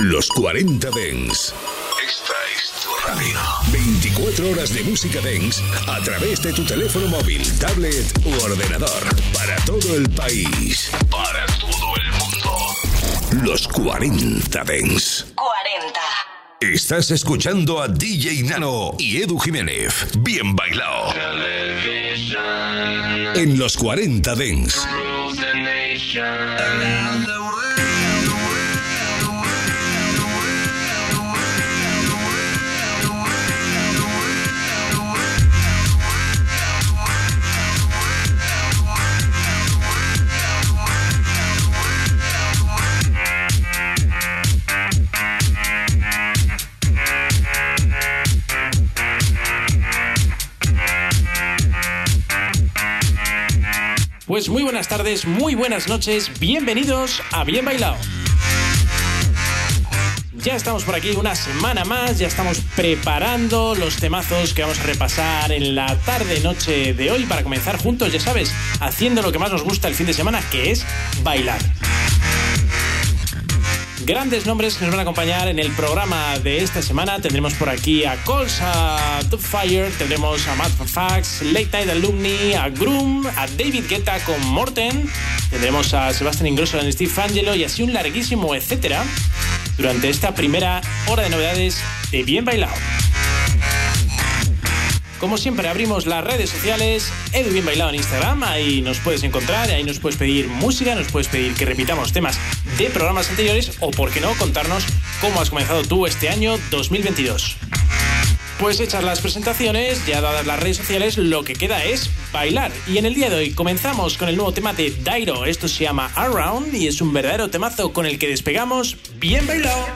Los 40 Dens. Esta es tu radio. 24 horas de música dance a través de tu teléfono móvil, tablet u ordenador. Para todo el país. Para todo el mundo. Los 40 Dens. 40. Estás escuchando a DJ Nano y Edu Jiménez. Bien bailado. En los 40 Dens. Pues muy buenas tardes, muy buenas noches, bienvenidos a Bien Bailado. Ya estamos por aquí una semana más, ya estamos preparando los temazos que vamos a repasar en la tarde-noche de hoy para comenzar juntos, ya sabes, haciendo lo que más nos gusta el fin de semana, que es bailar grandes nombres que nos van a acompañar en el programa de esta semana. Tendremos por aquí a Coles, a Top Fire, tendremos a Matt Fax, Late Night Alumni, a Groom, a David Guetta con Morten, tendremos a Sebastian Ingrosso y Steve Angelo y así un larguísimo etcétera durante esta primera hora de novedades de Bien Bailado. Como siempre, abrimos las redes sociales, Edu Bien Bailado en Instagram, ahí nos puedes encontrar, ahí nos puedes pedir música, nos puedes pedir que repitamos temas de programas anteriores o, por qué no, contarnos cómo has comenzado tú este año 2022. Pues hechas las presentaciones, ya dadas las redes sociales, lo que queda es bailar. Y en el día de hoy comenzamos con el nuevo tema de Dairo. Esto se llama Around y es un verdadero temazo con el que despegamos bien bailado.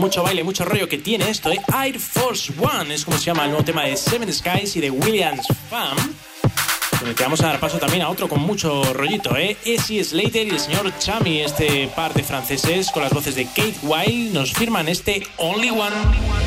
Mucho baile, mucho rollo que tiene esto, ¿eh? Air Force One es como se llama el nuevo tema de Seven Skies y de Williams. Donde te vamos a dar paso también a otro con mucho rollito, ¿eh? Essie Slater y el señor Chami, este par de franceses con las voces de Kate Wild, nos firman este Only One.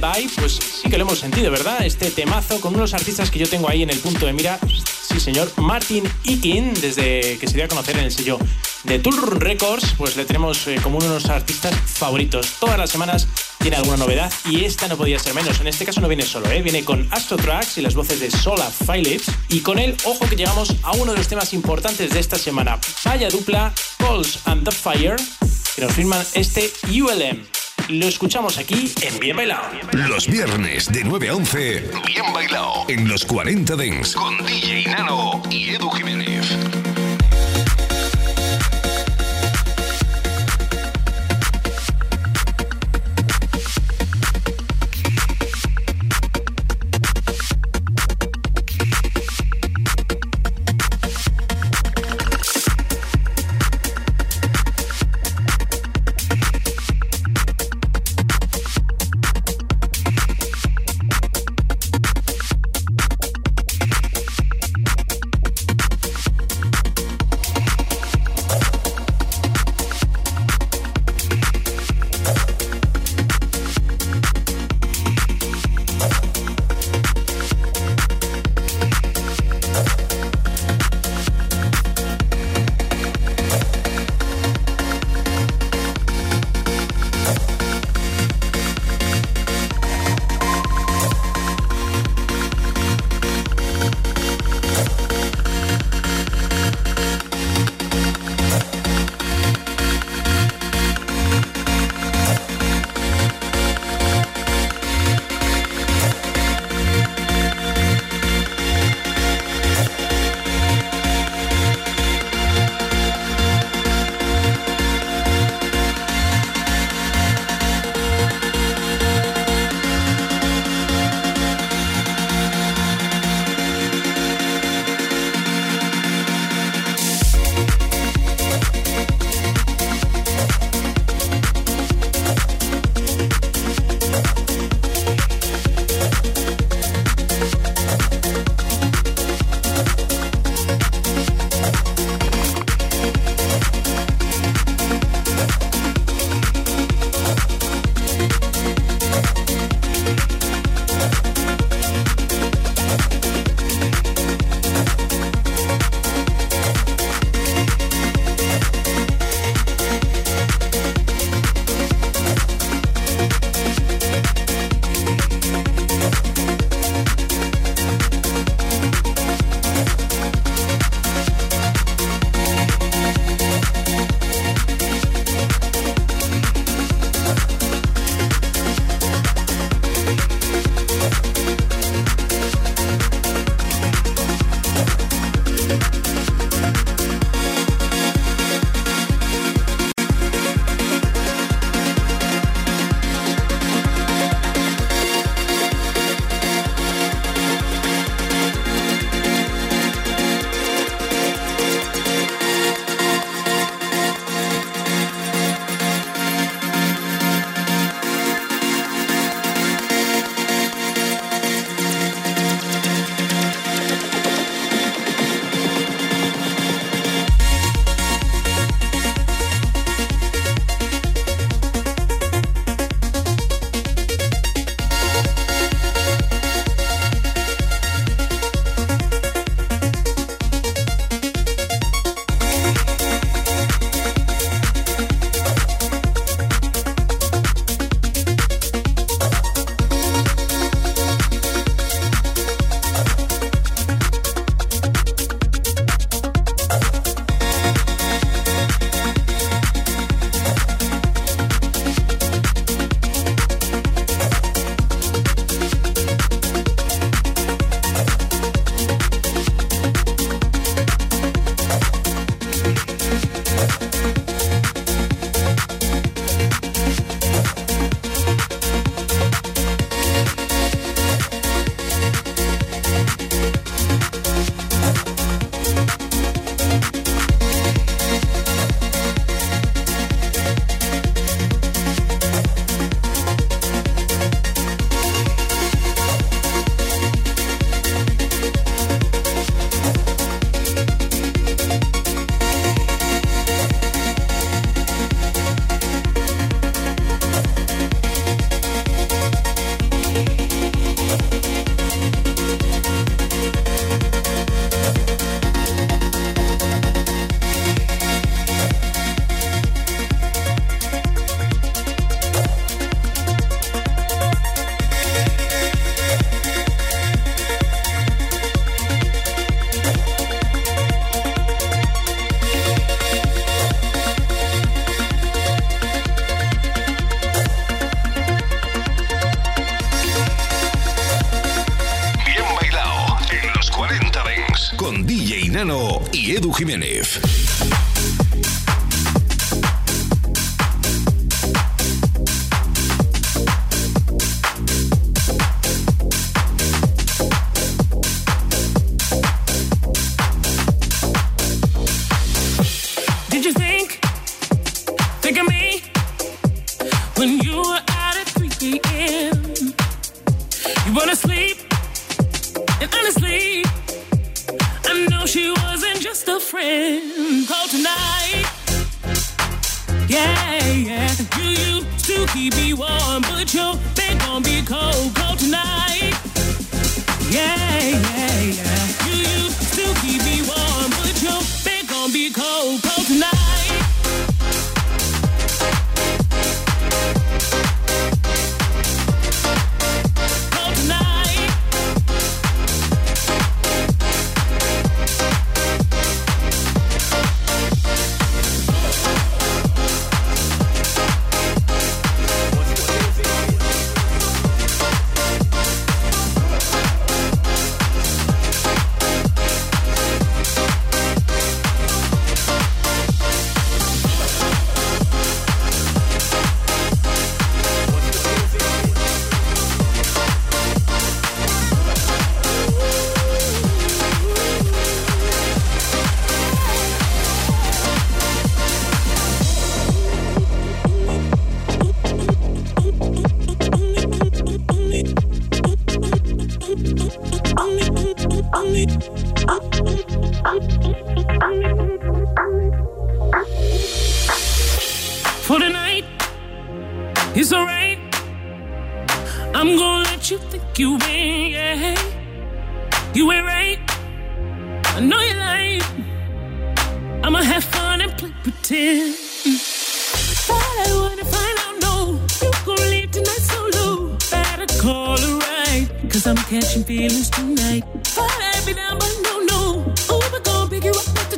Pues sí que lo hemos sentido, ¿verdad? Este temazo con unos artistas que yo tengo ahí en el punto de mira. Sí, señor. Martin Ikin, desde que se dio a conocer en el sello de Tour Records, pues le tenemos eh, como uno de los artistas favoritos. Todas las semanas tiene alguna novedad y esta no podía ser menos. En este caso no viene solo, ¿eh? viene con Astro Tracks y las voces de Sola Phillips. Y con él, ojo que llegamos a uno de los temas importantes de esta semana. Vaya dupla, Calls and the Fire, que nos firman este ULM. Lo escuchamos aquí en Bien Bailado. Los viernes de 9 a 11, Bien Bailado. En los 40 Dents. Con DJ Nano y Edu Jiménez. You ain't right. I know you lying. I'ma have fun and play pretend. All I wanna find out, no, you gon' leave tonight solo. Better call a ride, cause I'm catching feelings tonight. Thought I'd be down, but no, no. Uber gon' pick you up.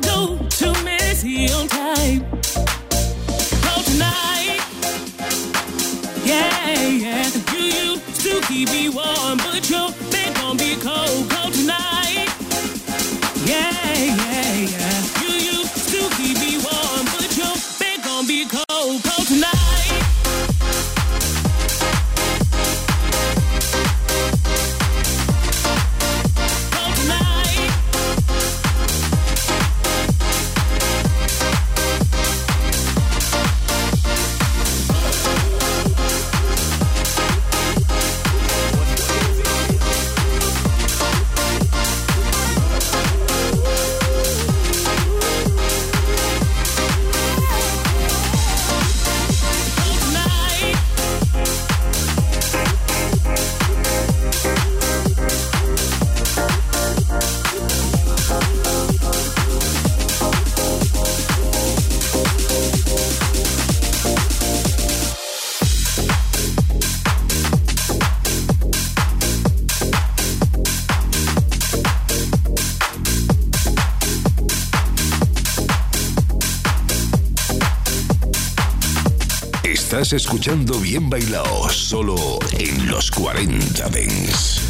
Escuchando Bien Bailao, solo en los 40 Dents.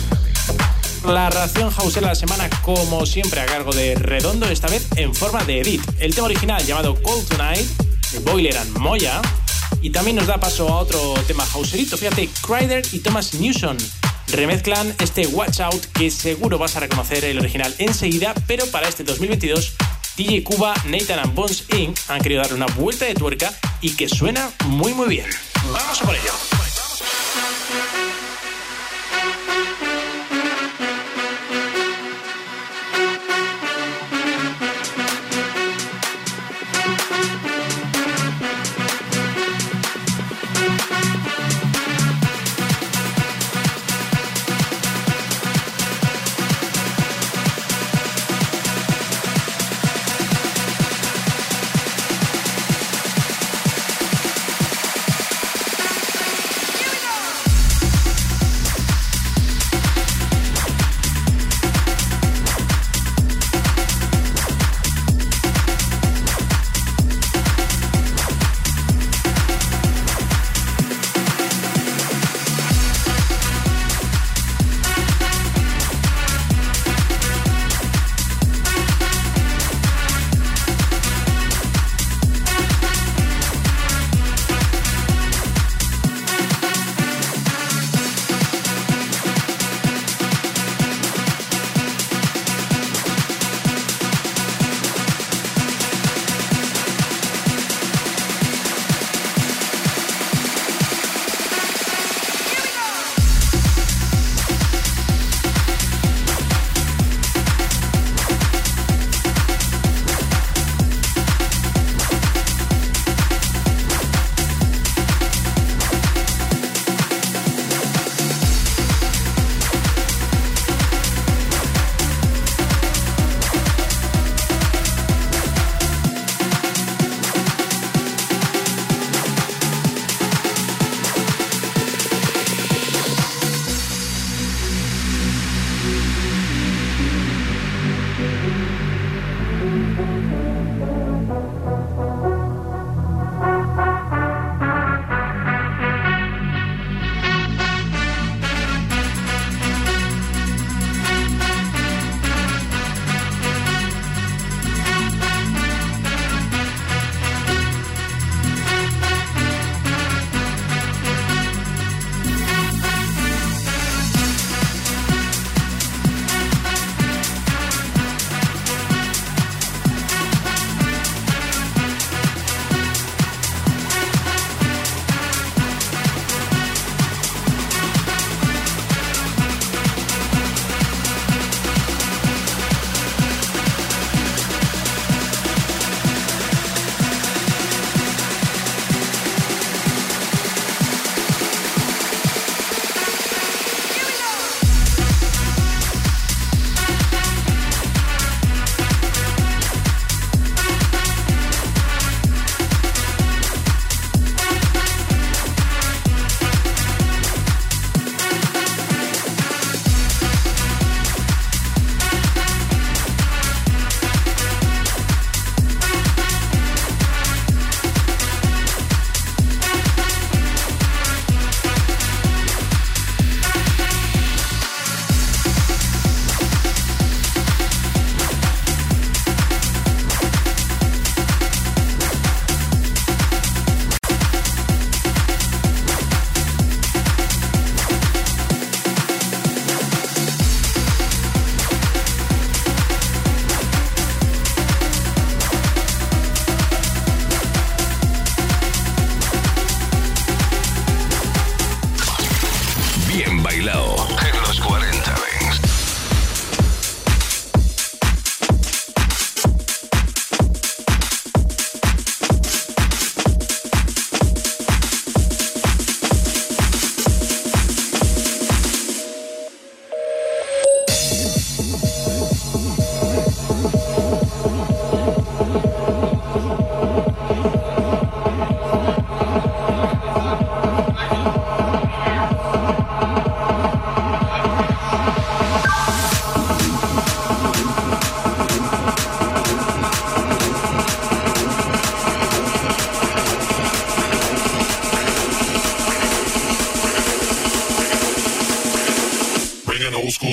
La ración house de la semana, como siempre, a cargo de Redondo, esta vez en forma de edit. El tema original llamado Cold Tonight, de Boiler and Moya. Y también nos da paso a otro tema houseerito. Fíjate, Crider y Thomas Newson remezclan este Watch Out que seguro vas a reconocer el original enseguida, pero para este 2022 DJ Cuba, Nathan and Bones Inc. han querido darle una vuelta de tuerca y que suena muy muy bien. Vamos a por ello.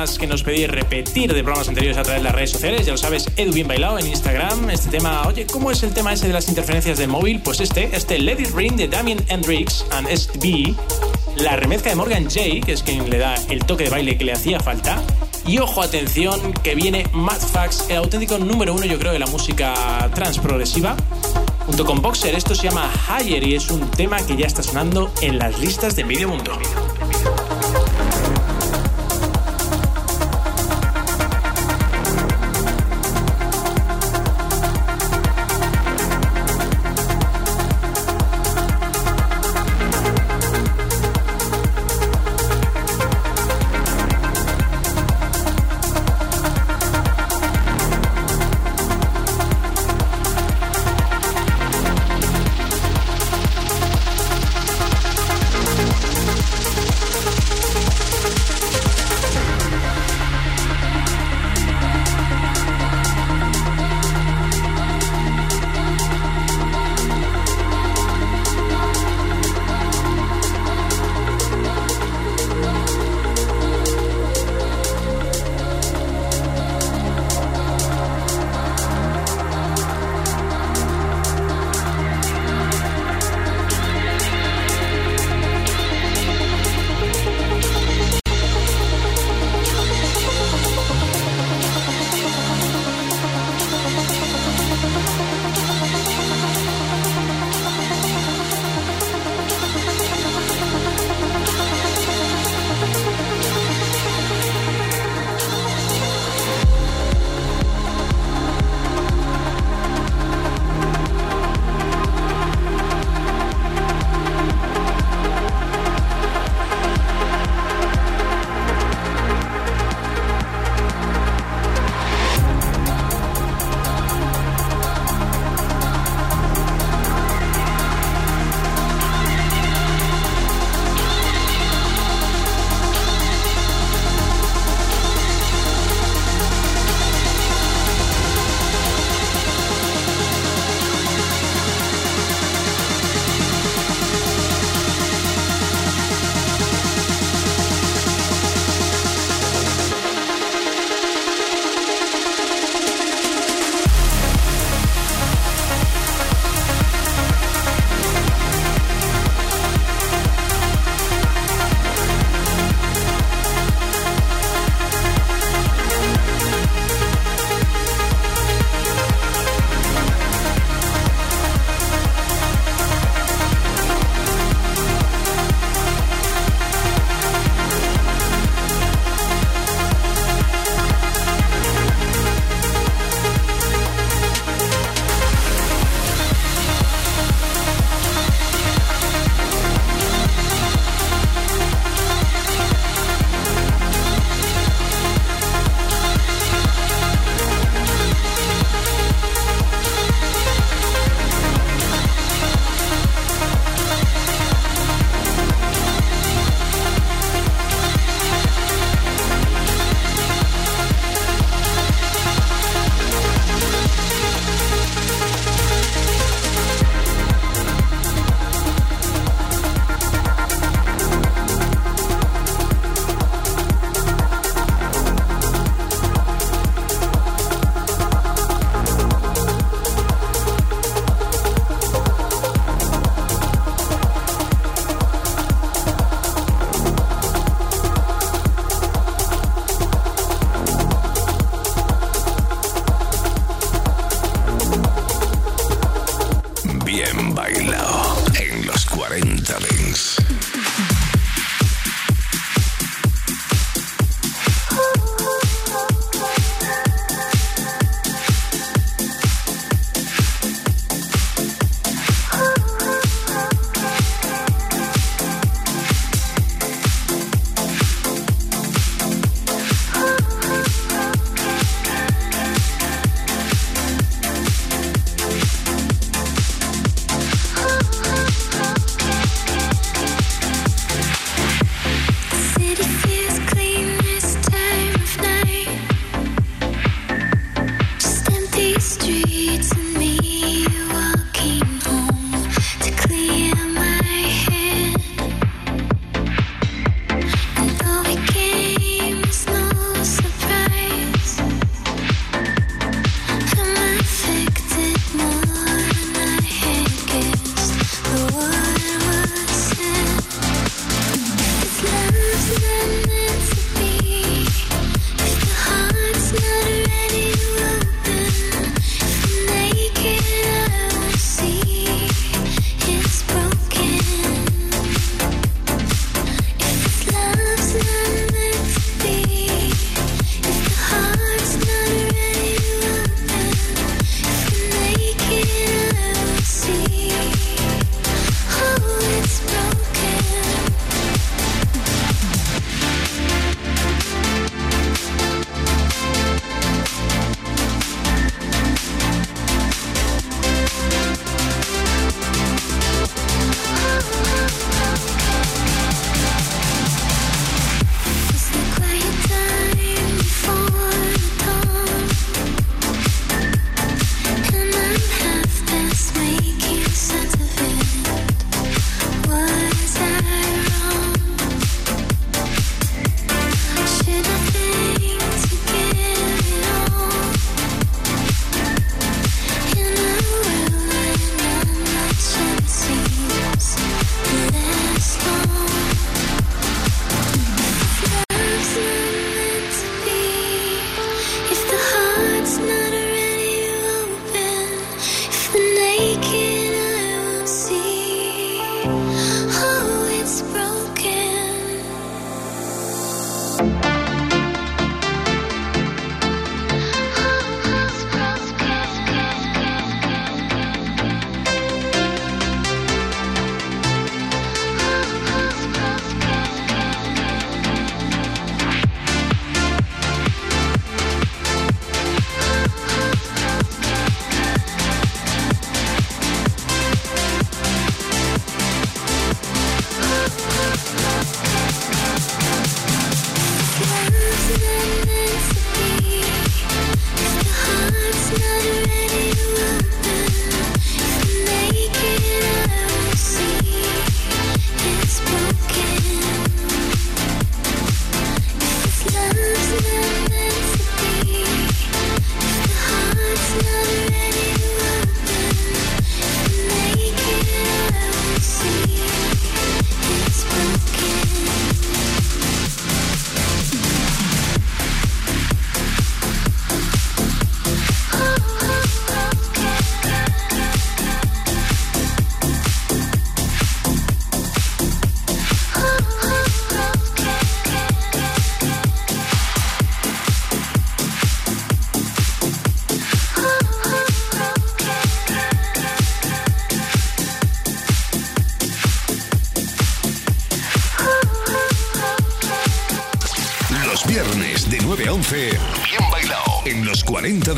Temas que nos pedí repetir de programas anteriores a través de las redes sociales, ya lo sabes, Edu Bien Bailado en Instagram. Este tema, oye, ¿cómo es el tema ese de las interferencias del móvil? Pues este, este Let It Ring de Damien Hendrix and SB, la remezca de Morgan Jay, que es quien le da el toque de baile que le hacía falta. Y ojo, atención, que viene Mad Fax, el auténtico número uno, yo creo, de la música trans progresiva. Junto con Boxer, esto se llama Higher y es un tema que ya está sonando en las listas de Medio Mundo.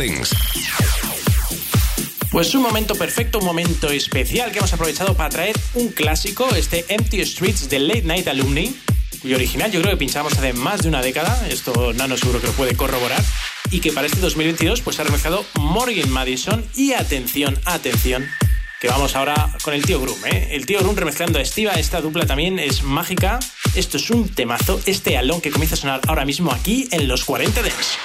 40 Dents. Pues un momento perfecto, un momento especial que hemos aprovechado para traer un clásico, este Empty Streets de Late Night Alumni, cuyo original yo creo que pinchamos hace más de una década, esto Nano seguro que lo puede corroborar, y que para este 2022 pues ha remezclado Morgan Madison y atención, atención, que vamos ahora con el tío Groom, ¿eh? El tío Groom remezclando a Estiva, esta dupla también es mágica. Esto es un temazo, este alón que comienza a sonar ahora mismo aquí en los 40 Dents.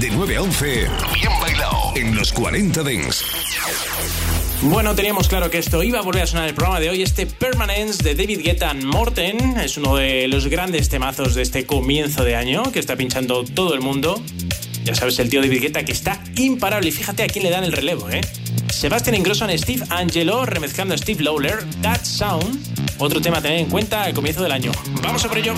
De 9 a 11, bien bailado en los 40 Dents. Bueno, teníamos claro que esto iba a volver a sonar el programa de hoy. Este Permanence de David Guetta Morten es uno de los grandes temazos de este comienzo de año que está pinchando todo el mundo. Ya sabes, el tío David Guetta que está imparable. Y fíjate a quién le dan el relevo, ¿eh? Sebastian Ingrosso en Steve Angelo, remezclando Steve Lawler, That Sound. Otro tema a tener en cuenta al comienzo del año. ¡Vamos a por ello!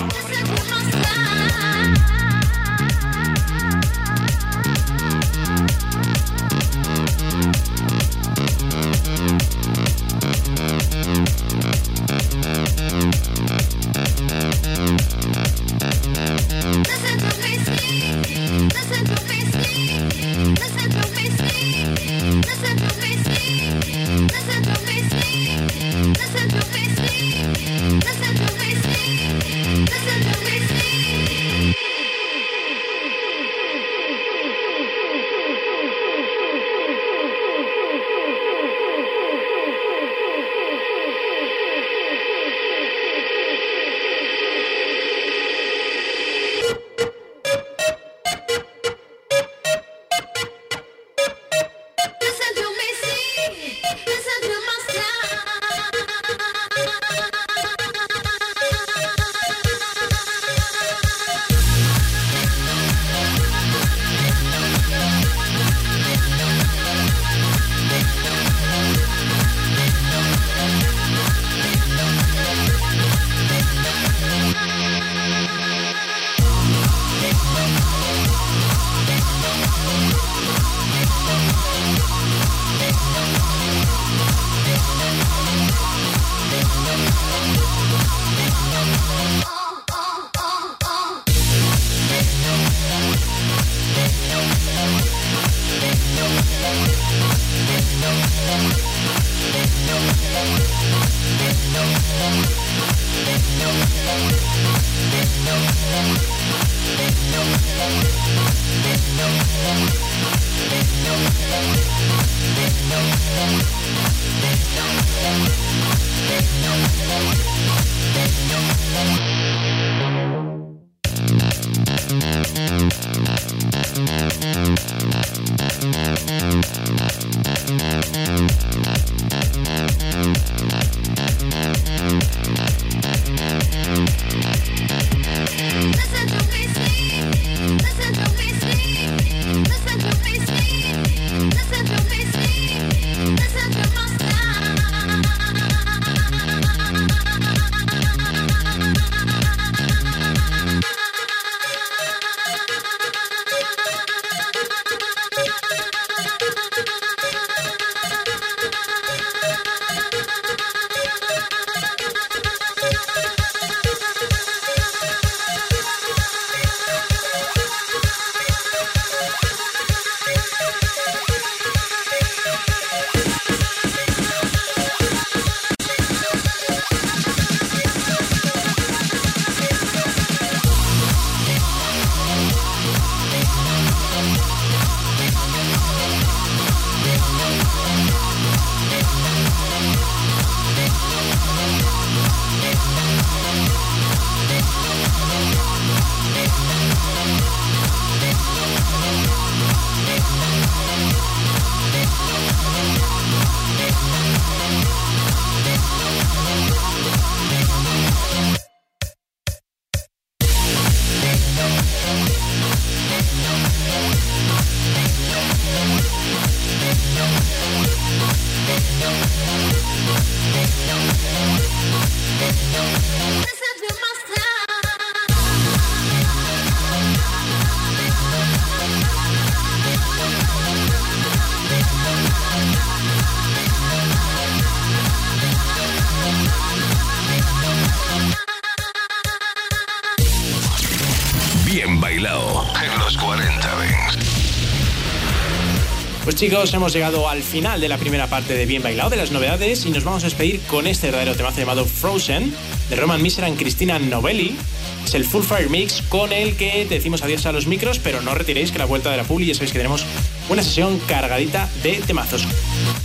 Chicos, hemos llegado al final de la primera parte de Bien Bailado, de las novedades, y nos vamos a despedir con este verdadero temazo llamado Frozen, de Roman Miseran Cristina Novelli. Es el Full Fire Mix con el que decimos adiós a los micros, pero no retiréis que la vuelta de la publi ya sabéis que tenemos una sesión cargadita de temazos.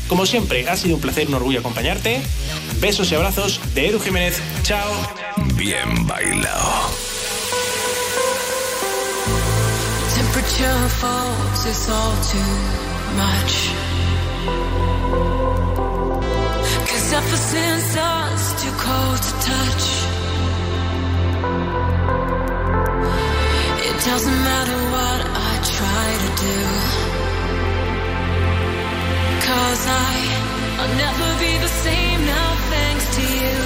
Como siempre, ha sido un placer, un orgullo acompañarte. Besos y abrazos de Edu Jiménez. Chao. Bien bailado. Much. Cause ever since I was too cold to touch, it doesn't matter what I try to do. Cause I, I'll never be the same now, thanks to you.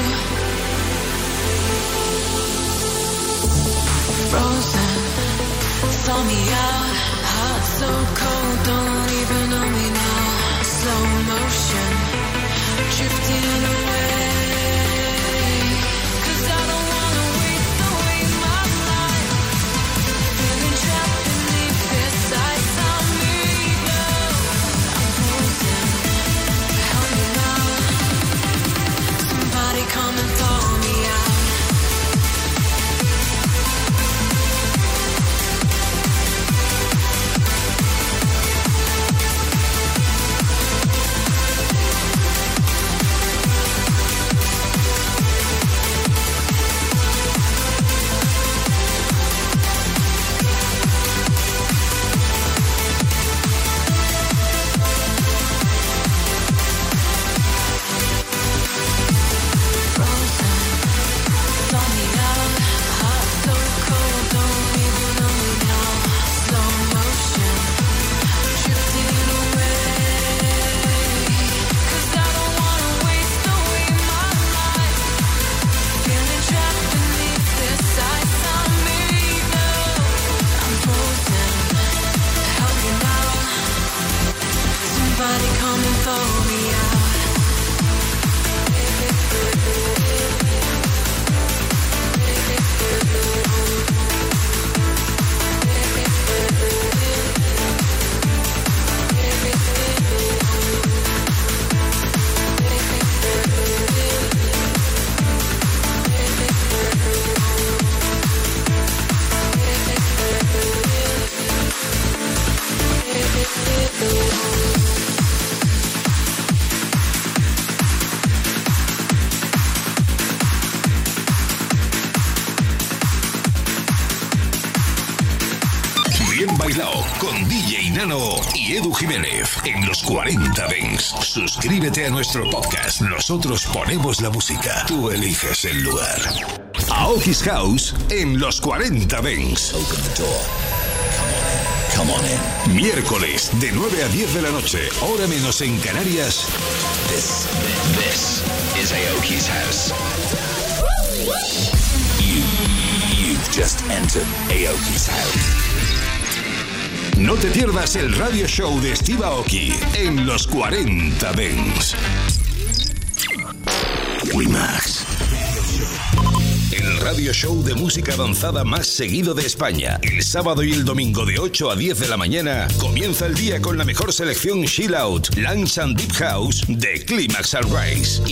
Frozen, saw me out, so cold, don't even know me now. slow motion, drifting away. Los 40 Dens. Suscríbete a nuestro podcast. Nosotros ponemos la música. Tú eliges el lugar. Aoki's House en los 40 Dens. Come on in. Miércoles de 9 a 10 de la noche, hora menos en Canarias. This, this is Aoki's house. You, you've just entered Aoki's house. No te pierdas el radio show de Steve Aoki en los 40 Dents. Climax. El radio show de música avanzada más seguido de España. El sábado y el domingo de 8 a 10 de la mañana comienza el día con la mejor selección Chill Out, Lunch and Deep House de Climax Sunrise.